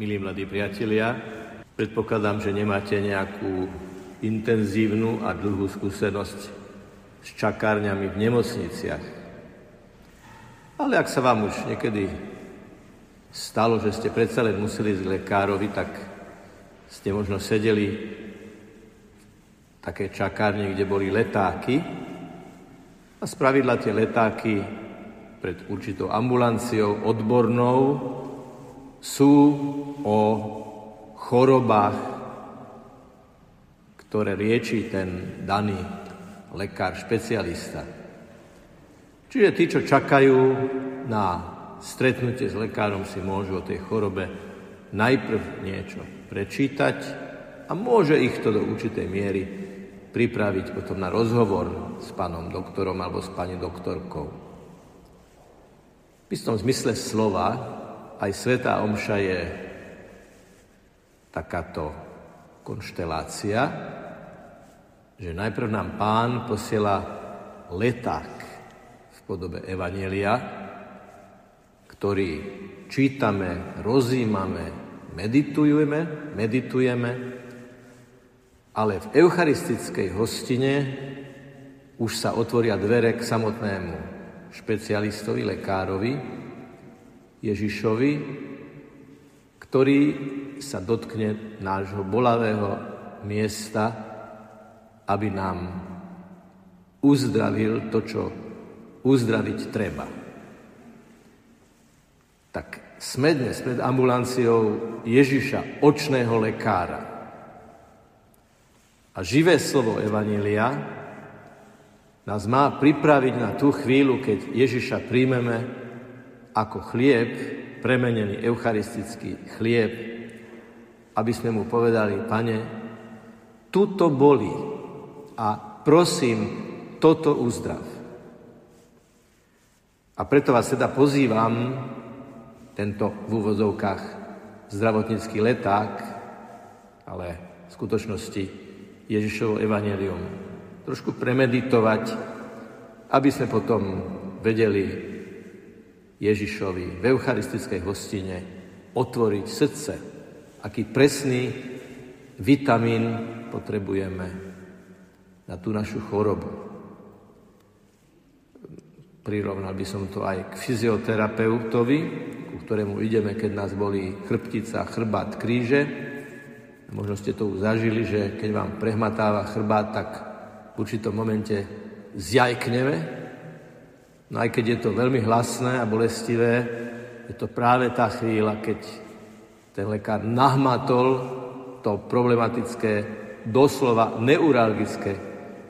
Milí mladí priatelia, predpokladám, že nemáte nejakú intenzívnu a dlhú skúsenosť s čakárňami v nemocniciach. Ale ak sa vám už niekedy stalo, že ste predsa len museli ísť k lekárovi, tak ste možno sedeli v také čakárne, kde boli letáky a spravidla tie letáky pred určitou ambulanciou odbornou sú o chorobách, ktoré lieči ten daný lekár, špecialista. Čiže tí, čo čakajú na stretnutie s lekárom, si môžu o tej chorobe najprv niečo prečítať a môže ich to do určitej miery pripraviť potom na rozhovor s pánom doktorom alebo s pani doktorkou. V istom zmysle slova aj Svetá Omša je takáto konštelácia, že najprv nám pán posiela leták v podobe Evanielia, ktorý čítame, rozímame, meditujeme, meditujeme, ale v eucharistickej hostine už sa otvoria dvere k samotnému špecialistovi, lekárovi, Ježišovi, ktorý sa dotkne nášho bolavého miesta, aby nám uzdravil to, čo uzdraviť treba. Tak sme dnes pred ambulanciou Ježiša, očného lekára. A živé slovo Evanília nás má pripraviť na tú chvíľu, keď Ježiša príjmeme ako chlieb, premenený eucharistický chlieb, aby sme mu povedali, pane, tuto boli a prosím, toto uzdrav. A preto vás teda pozývam, tento v úvozovkách zdravotnícky leták, ale v skutočnosti Ježišovo evanelium trošku premeditovať, aby sme potom vedeli Ježišovi v eucharistickej hostine otvoriť srdce, aký presný vitamín potrebujeme na tú našu chorobu. Prirovnal by som to aj k fyzioterapeutovi, ku ktorému ideme, keď nás boli chrbtica, chrbát, kríže. Možno ste to už zažili, že keď vám prehmatáva chrbát, tak v určitom momente zjajkneme, No aj keď je to veľmi hlasné a bolestivé, je to práve tá chvíľa, keď ten lekár nahmatol to problematické, doslova neuralgické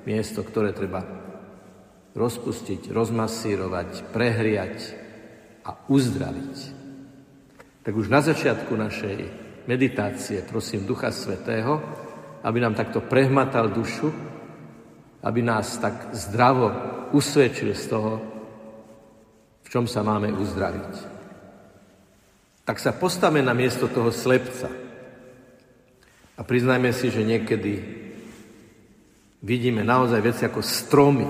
miesto, ktoré treba rozpustiť, rozmasírovať, prehriať a uzdraviť. Tak už na začiatku našej meditácie prosím Ducha Svetého, aby nám takto prehmatal dušu, aby nás tak zdravo usvedčil z toho, čom sa máme uzdraviť. Tak sa postavme na miesto toho slepca a priznajme si, že niekedy vidíme naozaj veci ako stromy.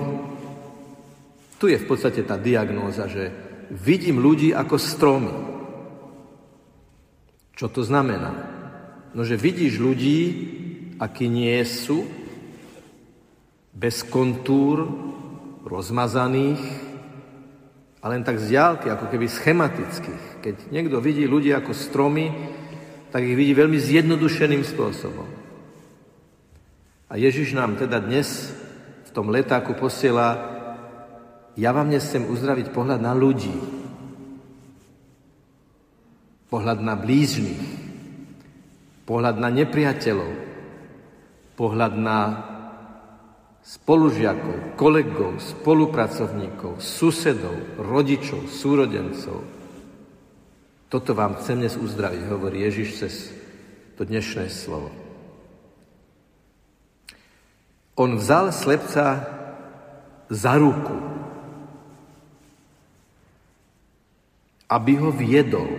Tu je v podstate tá diagnóza, že vidím ľudí ako stromy. Čo to znamená? No, že vidíš ľudí, akí nie sú, bez kontúr, rozmazaných, a len tak z diálky, ako keby schematických. Keď niekto vidí ľudí ako stromy, tak ich vidí veľmi zjednodušeným spôsobom. A Ježiš nám teda dnes v tom letáku posiela, ja vám dnes chcem uzdraviť pohľad na ľudí, pohľad na blížnych, pohľad na nepriateľov, pohľad na spolužiakov, kolegov, spolupracovníkov, susedov, rodičov, súrodencov. Toto vám chcem dnes uzdraviť, hovorí Ježiš cez to dnešné slovo. On vzal slepca za ruku, aby ho viedol.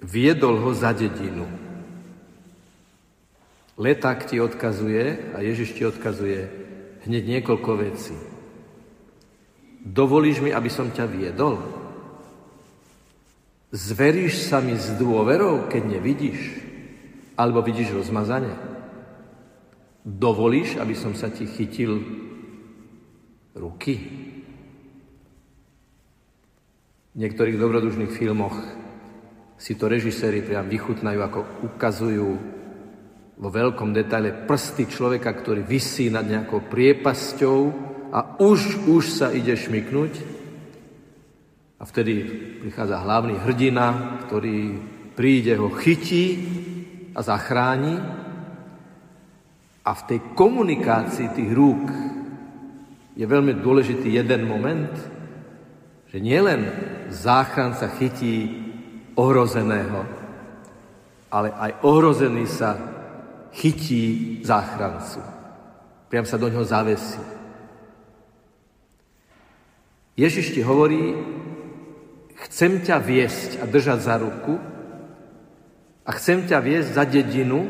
Viedol ho za dedinu. Leták ti odkazuje a Ježiš ti odkazuje hneď niekoľko vecí. Dovolíš mi, aby som ťa viedol? Zveríš sa mi s dôverou, keď nevidíš? Alebo vidíš rozmazanie? Dovolíš, aby som sa ti chytil ruky? V niektorých dobrodružných filmoch si to režiséri priam vychutnajú, ako ukazujú vo veľkom detaile prsty človeka, ktorý vysí nad nejakou priepasťou a už, už sa ide šmyknúť. A vtedy prichádza hlavný hrdina, ktorý príde, ho chytí a zachráni. A v tej komunikácii tých rúk je veľmi dôležitý jeden moment, že nielen záchranca chytí ohrozeného, ale aj ohrozený sa chytí záchrancu. Priam sa do ňoho zavesí. Ježiš ti hovorí, chcem ťa viesť a držať za ruku a chcem ťa viesť za dedinu,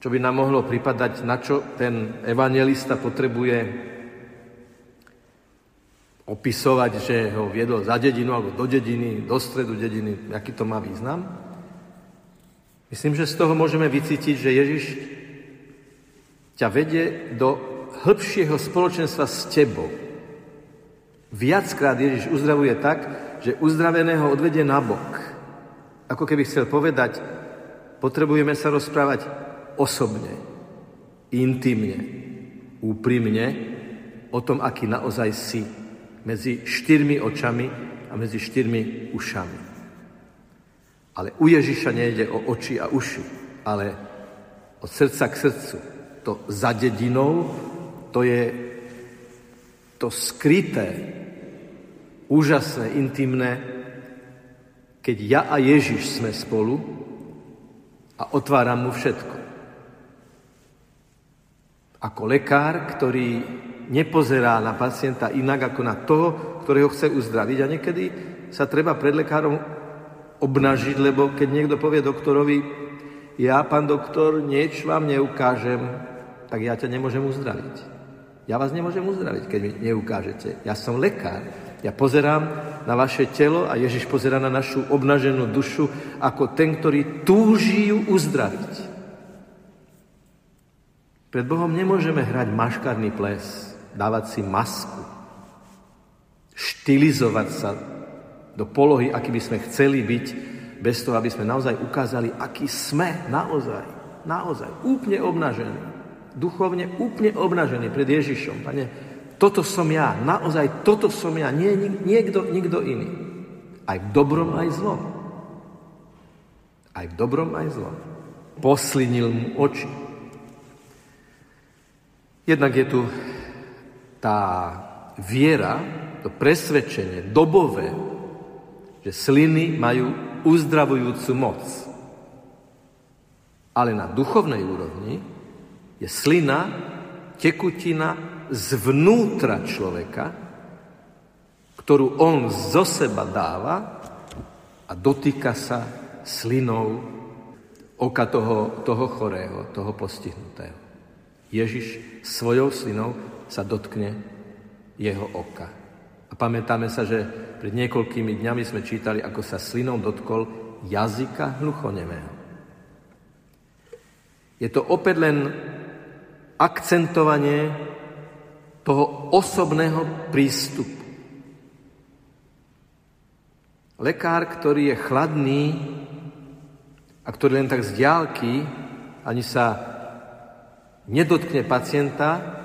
čo by nám mohlo pripadať, na čo ten evangelista potrebuje opisovať, že ho viedol za dedinu alebo do dediny, do stredu dediny, aký to má význam. Myslím, že z toho môžeme vycítiť, že Ježiš ťa vedie do hĺbšieho spoločenstva s tebou. Viackrát Ježiš uzdravuje tak, že uzdraveného odvedie na bok. Ako keby chcel povedať, potrebujeme sa rozprávať osobne, intimne, úprimne o tom, aký naozaj si medzi štyrmi očami a medzi štyrmi ušami. Ale u Ježiša nejde o oči a uši, ale od srdca k srdcu. To za dedinou, to je to skryté, úžasné, intimné, keď ja a Ježiš sme spolu a otváram mu všetko. Ako lekár, ktorý nepozerá na pacienta inak ako na toho, ktorého chce uzdraviť. A niekedy sa treba pred lekárom obnažiť, lebo keď niekto povie doktorovi, ja, pán doktor, nieč vám neukážem, tak ja ťa nemôžem uzdraviť. Ja vás nemôžem uzdraviť, keď mi neukážete. Ja som lekár. Ja pozerám na vaše telo a Ježiš pozerá na našu obnaženú dušu ako ten, ktorý túží ju uzdraviť. Pred Bohom nemôžeme hrať maškarný ples dávať si masku, štilizovať sa do polohy, aký by sme chceli byť, bez toho, aby sme naozaj ukázali, aký sme naozaj, naozaj úplne obnažení, duchovne úplne obnažení pred Ježišom. Pane, toto som ja, naozaj toto som ja, nie niekto, nikto iný. Aj v dobrom, aj zlom. Aj v dobrom, aj zlom. Poslinil mu oči. Jednak je tu tá viera, to presvedčenie dobové, že sliny majú uzdravujúcu moc. Ale na duchovnej úrovni je slina tekutina zvnútra človeka, ktorú on zo seba dáva a dotýka sa slinou oka toho, toho chorého, toho postihnutého. Ježiš svojou slinou sa dotkne jeho oka. Pamätáme sa, že pred niekoľkými dňami sme čítali, ako sa slinou dotkol jazyka hluchonemého. Je to opäť len akcentovanie toho osobného prístupu. Lekár, ktorý je chladný a ktorý len tak z diálky ani sa nedotkne pacienta,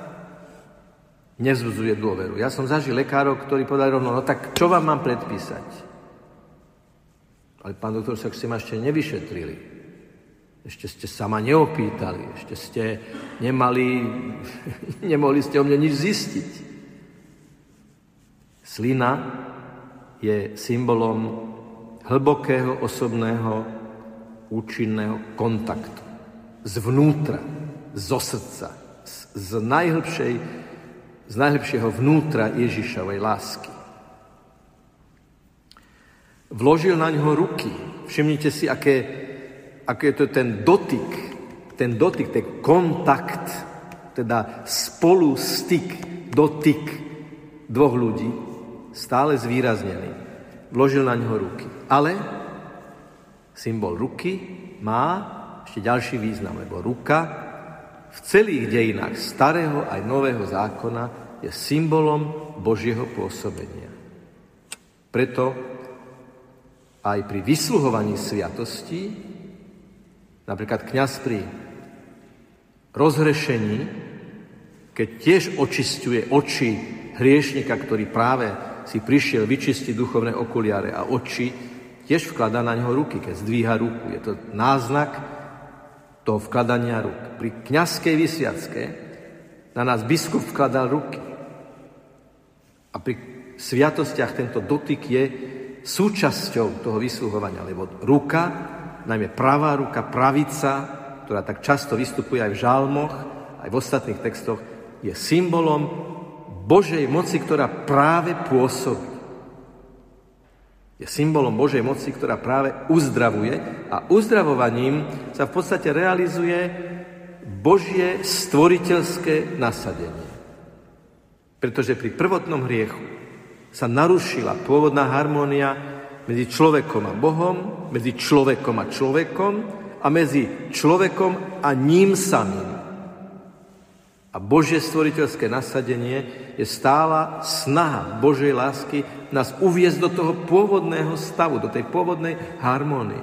nevzbudzuje dôveru. Ja som zažil lekárov, ktorí povedali rovno, no tak čo vám mám predpísať? Ale pán doktor, však ste ma ešte nevyšetrili. Ešte ste sa ma neopýtali, ešte ste nemali, nemohli ste o mne nič zistiť. Slina je symbolom hlbokého osobného účinného kontaktu. Zvnútra, zo srdca, z najhlbšej z najlepšieho vnútra Ježišovej lásky. Vložil na ňo ruky. Všimnite si, aké, aké je to ten dotyk, ten dotyk, ten kontakt, teda spolu styk, dotyk dvoch ľudí, stále zvýraznený. Vložil na ňo ruky. Ale symbol ruky má ešte ďalší význam, lebo ruka v celých dejinách starého aj nového zákona je symbolom Božieho pôsobenia. Preto aj pri vysluhovaní sviatosti, napríklad kňaz pri rozhrešení, keď tiež očistuje oči hriešnika, ktorý práve si prišiel vyčistiť duchovné okuliare a oči, tiež vkladá na neho ruky, keď zdvíha ruku. Je to náznak toho vkladania rúk. Pri kňazskej vysviacke na nás biskup vkladal ruky. A pri sviatostiach tento dotyk je súčasťou toho vysluhovania, lebo ruka, najmä pravá ruka, pravica, ktorá tak často vystupuje aj v žalmoch, aj v ostatných textoch, je symbolom Božej moci, ktorá práve pôsobí. Je symbolom Božej moci, ktorá práve uzdravuje a uzdravovaním sa v podstate realizuje Božie stvoriteľské nasadenie. Pretože pri prvotnom hriechu sa narušila pôvodná harmónia medzi človekom a Bohom, medzi človekom a človekom a medzi človekom a ním samým. A Božie stvoriteľské nasadenie je stála snaha Božej lásky nás uviezť do toho pôvodného stavu, do tej pôvodnej harmónie.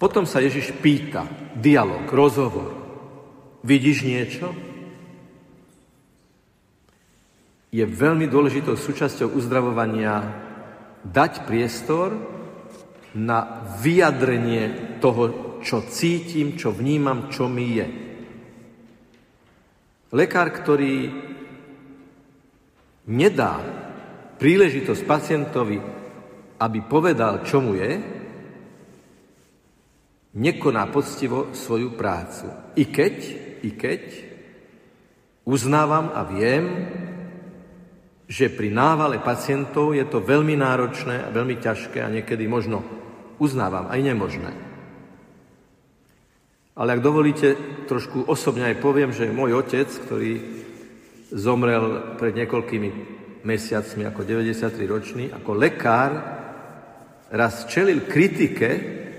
Potom sa Ježiš pýta, dialog, rozhovor. Vidíš niečo? je veľmi dôležitou súčasťou uzdravovania dať priestor na vyjadrenie toho, čo cítim, čo vnímam, čo mi je. Lekár, ktorý nedá príležitosť pacientovi, aby povedal, čo mu je, nekoná poctivo svoju prácu. I keď, i keď uznávam a viem, že pri návale pacientov je to veľmi náročné a veľmi ťažké a niekedy možno, uznávam, aj nemožné. Ale ak dovolíte, trošku osobne aj poviem, že môj otec, ktorý zomrel pred niekoľkými mesiacmi ako 93 ročný, ako lekár, raz čelil kritike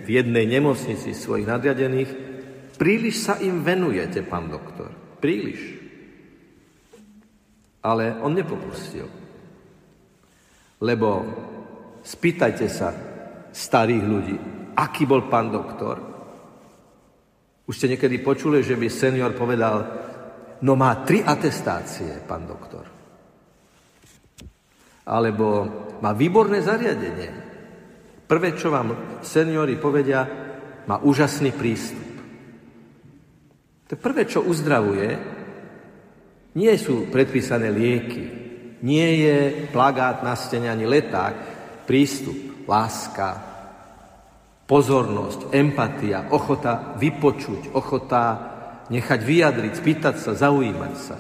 v jednej nemocnici svojich nadriadených, príliš sa im venujete, pán doktor, príliš. Ale on nepopustil. Lebo spýtajte sa starých ľudí, aký bol pán doktor. Už ste niekedy počuli, že by senior povedal, no má tri atestácie, pán doktor. Alebo má výborné zariadenie. Prvé, čo vám seniori povedia, má úžasný prístup. To prvé, čo uzdravuje, nie sú predpísané lieky, nie je plagát na stene ani leták, prístup, láska, pozornosť, empatia, ochota vypočuť, ochota nechať vyjadriť, spýtať sa, zaujímať sa.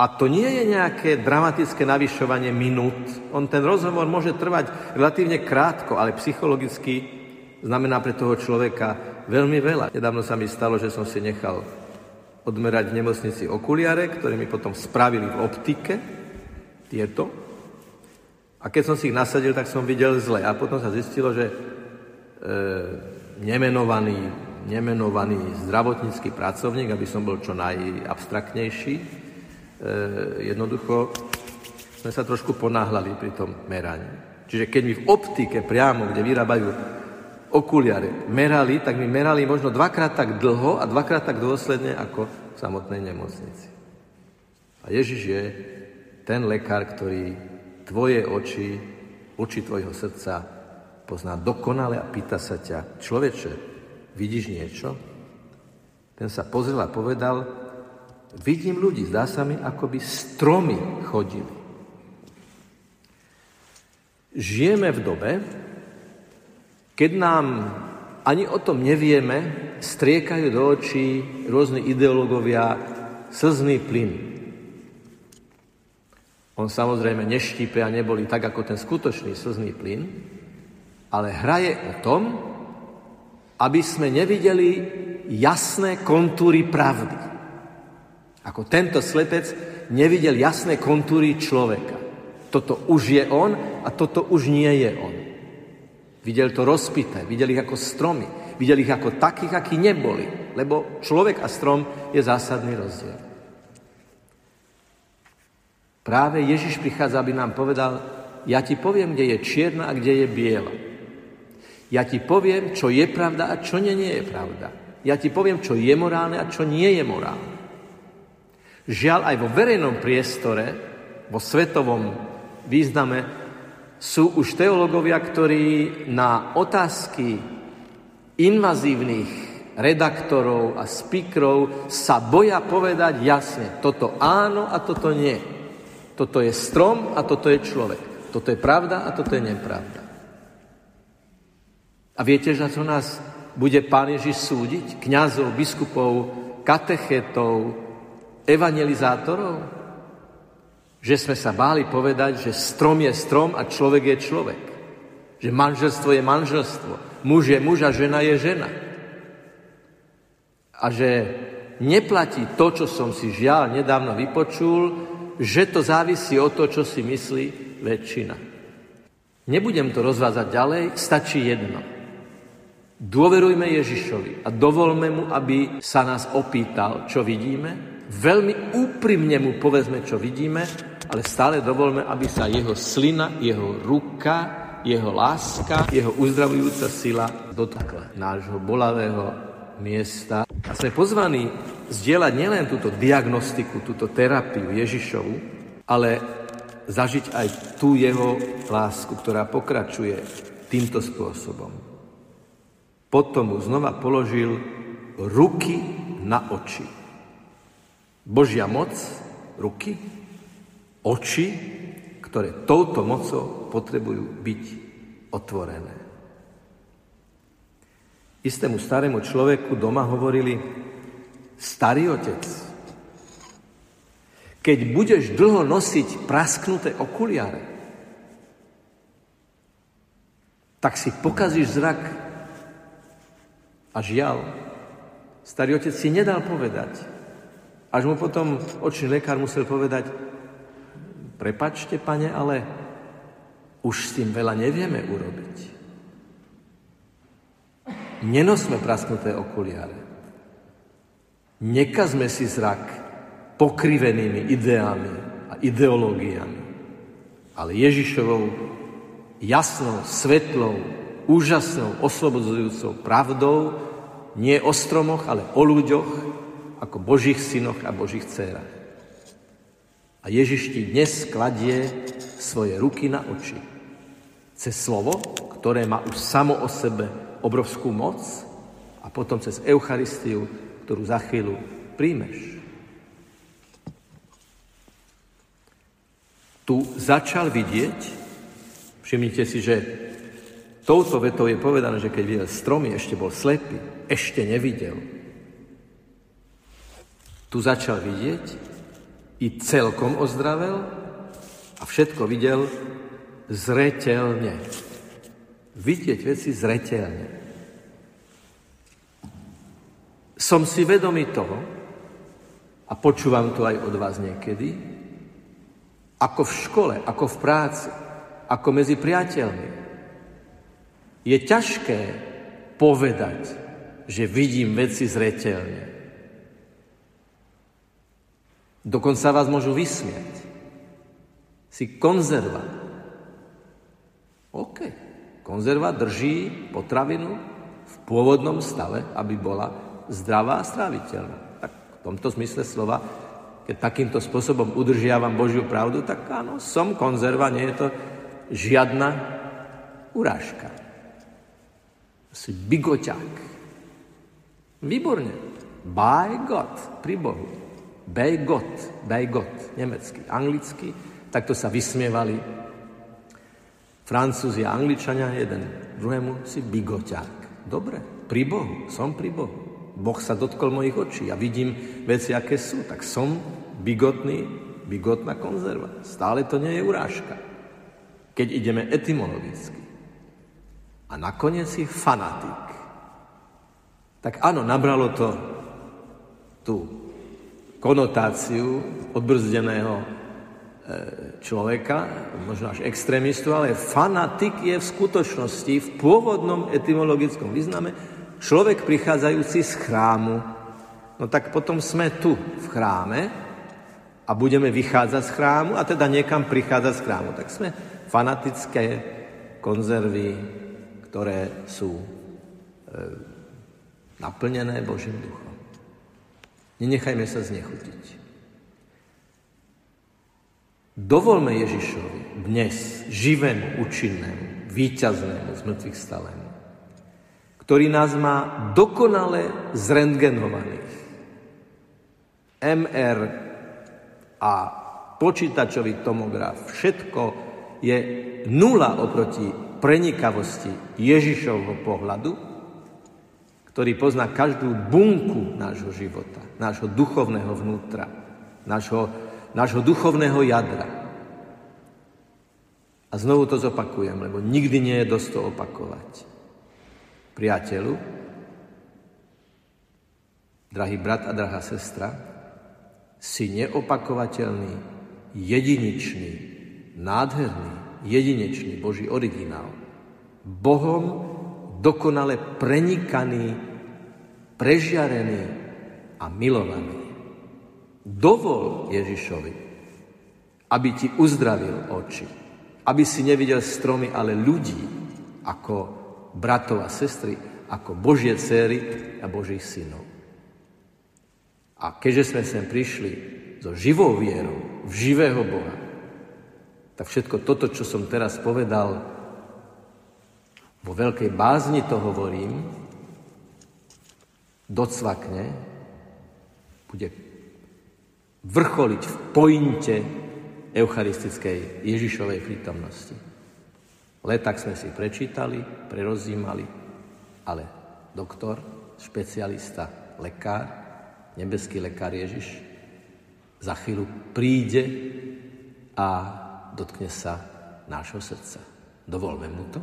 A to nie je nejaké dramatické navyšovanie minút. On ten rozhovor môže trvať relatívne krátko, ale psychologicky znamená pre toho človeka veľmi veľa. Nedávno sa mi stalo, že som si nechal odmerať v nemocnici okuliare, ktoré mi potom spravili v optike, tieto. A keď som si ich nasadil, tak som videl zle. A potom sa zistilo, že nemenovaný, nemenovaný zdravotnícky pracovník, aby som bol čo najabstraktnejší, e, jednoducho sme sa trošku ponáhľali pri tom meraní. Čiže keď mi v optike priamo, kde vyrábajú okuliare merali, tak mi merali možno dvakrát tak dlho a dvakrát tak dôsledne ako v samotnej nemocnici. A Ježiš je ten lekár, ktorý tvoje oči, oči tvojho srdca pozná dokonale a pýta sa ťa, človeče, vidíš niečo? Ten sa pozrel a povedal, vidím ľudí, zdá sa mi, ako by stromy chodili. Žijeme v dobe, keď nám ani o tom nevieme, striekajú do očí rôzni ideológovia slzný plyn. On samozrejme neštípe a neboli tak ako ten skutočný slzný plyn, ale hraje o tom, aby sme nevideli jasné kontúry pravdy. Ako tento slepec nevidel jasné kontúry človeka. toto už je on a toto už nie je on. Videl to rozpité, videl ich ako stromy, videl ich ako takých, akí neboli, lebo človek a strom je zásadný rozdiel. Práve Ježiš prichádza, aby nám povedal, ja ti poviem, kde je čierna a kde je biela. Ja ti poviem, čo je pravda a čo nie, nie je pravda. Ja ti poviem, čo je morálne a čo nie je morálne. Žiaľ, aj vo verejnom priestore, vo svetovom význame sú už teologovia, ktorí na otázky invazívnych redaktorov a speakerov sa boja povedať jasne, toto áno a toto nie. Toto je strom a toto je človek. Toto je pravda a toto je nepravda. A viete, že to nás bude Pán Ježiš súdiť? Kňazov, biskupov, katechetov, evangelizátorov? Že sme sa báli povedať, že strom je strom a človek je človek. Že manželstvo je manželstvo. Muž je muž a žena je žena. A že neplatí to, čo som si žiaľ nedávno vypočul, že to závisí od toho, čo si myslí väčšina. Nebudem to rozvázať ďalej, stačí jedno. Dôverujme Ježišovi a dovolme mu, aby sa nás opýtal, čo vidíme. Veľmi úprimne mu povedzme, čo vidíme ale stále dovolme, aby sa jeho slina, jeho ruka, jeho láska, jeho uzdravujúca sila dotkla nášho bolavého miesta. A sme pozvaní zdieľať nielen túto diagnostiku, túto terapiu Ježišovu, ale zažiť aj tú jeho lásku, ktorá pokračuje týmto spôsobom. Potom mu znova položil ruky na oči. Božia moc, ruky, oči, ktoré touto mocou potrebujú byť otvorené. Istému starému človeku doma hovorili, starý otec, keď budeš dlho nosiť prasknuté okuliare, tak si pokazíš zrak. A žiaľ, starý otec si nedal povedať. Až mu potom očný lekár musel povedať, Prepačte, pane, ale už s tým veľa nevieme urobiť. Nenosme prasknuté okuliare. Nekazme si zrak pokrivenými ideami a ideológiami, ale Ježišovou jasnou, svetlou, úžasnou, oslobodzujúcou pravdou, nie o stromoch, ale o ľuďoch, ako Božích synoch a Božích dcerách. A Ježiš ti dnes kladie svoje ruky na oči. Cez slovo, ktoré má už samo o sebe obrovskú moc a potom cez Eucharistiu, ktorú za chvíľu príjmeš. Tu začal vidieť, všimnite si, že touto vetou je povedané, že keď videl stromy, ešte bol slepý, ešte nevidel. Tu začal vidieť i celkom ozdravel a všetko videl zretelne. Vidieť veci zretelne. Som si vedomý toho, a počúvam to aj od vás niekedy, ako v škole, ako v práci, ako medzi priateľmi. Je ťažké povedať, že vidím veci zretelne. Dokonca vás môžu vysmieť. Si konzerva. OK. Konzerva drží potravinu v pôvodnom stave, aby bola zdravá a stráviteľná. Tak v tomto zmysle slova, keď takýmto spôsobom udržiavam Božiu pravdu, tak áno, som konzerva, nie je to žiadna urážka. Si bigoťák. Výborne. By God, pri Bohu. Bejgot, Bejgot, nemecký, anglický, takto sa vysmievali Francúzi a Angličania, jeden druhému si bigoťák. Dobre, pri Bohu, som pri Bohu. Boh sa dotkol mojich očí a vidím veci, aké sú, tak som bigotný, bigotná konzerva. Stále to nie je urážka. Keď ideme etymologicky. A nakoniec si fanatik. Tak áno, nabralo to tú konotáciu odbrzdeného človeka, možno až extrémistu, ale fanatik je v skutočnosti, v pôvodnom etymologickom význame, človek prichádzajúci z chrámu. No tak potom sme tu v chráme a budeme vychádzať z chrámu a teda niekam prichádzať z chrámu. Tak sme fanatické konzervy, ktoré sú e, naplnené Božím duchom. Nenechajme sa znechutiť. Dovolme Ježišovi dnes, živému, účinnému, víťaznému, z mŕtvych stalému, ktorý nás má dokonale zrentgenovaných. MR a počítačový tomograf, všetko je nula oproti prenikavosti Ježišovho pohľadu, ktorý pozná každú bunku nášho života, nášho duchovného vnútra, nášho nášho duchovného jadra. A znovu to zopakujem, lebo nikdy nie je dosť to opakovať. Priateľu, drahý brat a drahá sestra, si neopakovateľný, jediničný, nádherný, jedinečný Boží originál. Bohom dokonale prenikaný, prežiarený a milovaný. Dovol Ježišovi, aby ti uzdravil oči, aby si nevidel stromy, ale ľudí, ako bratov a sestry, ako Božie céry a Božích synov. A keďže sme sem prišli so živou vierou v živého Boha, tak všetko toto, čo som teraz povedal, vo veľkej bázni to hovorím, docvakne, bude vrcholiť v pointe eucharistickej Ježišovej prítomnosti. Letak sme si prečítali, prerozímali, ale doktor, špecialista, lekár, nebeský lekár Ježiš, za chvíľu príde a dotkne sa nášho srdca. Dovolme mu to.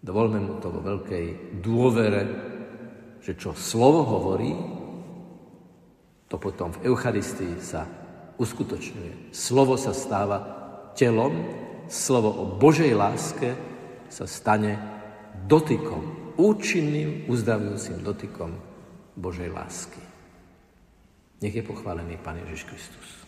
Dovolme mu to vo veľkej dôvere, že čo slovo hovorí, to potom v Eucharistii sa uskutočňuje. Slovo sa stáva telom, slovo o Božej láske sa stane dotykom, účinným, uzdravujúcim dotykom Božej lásky. Nech je pochválený Pán Ježiš Kristus.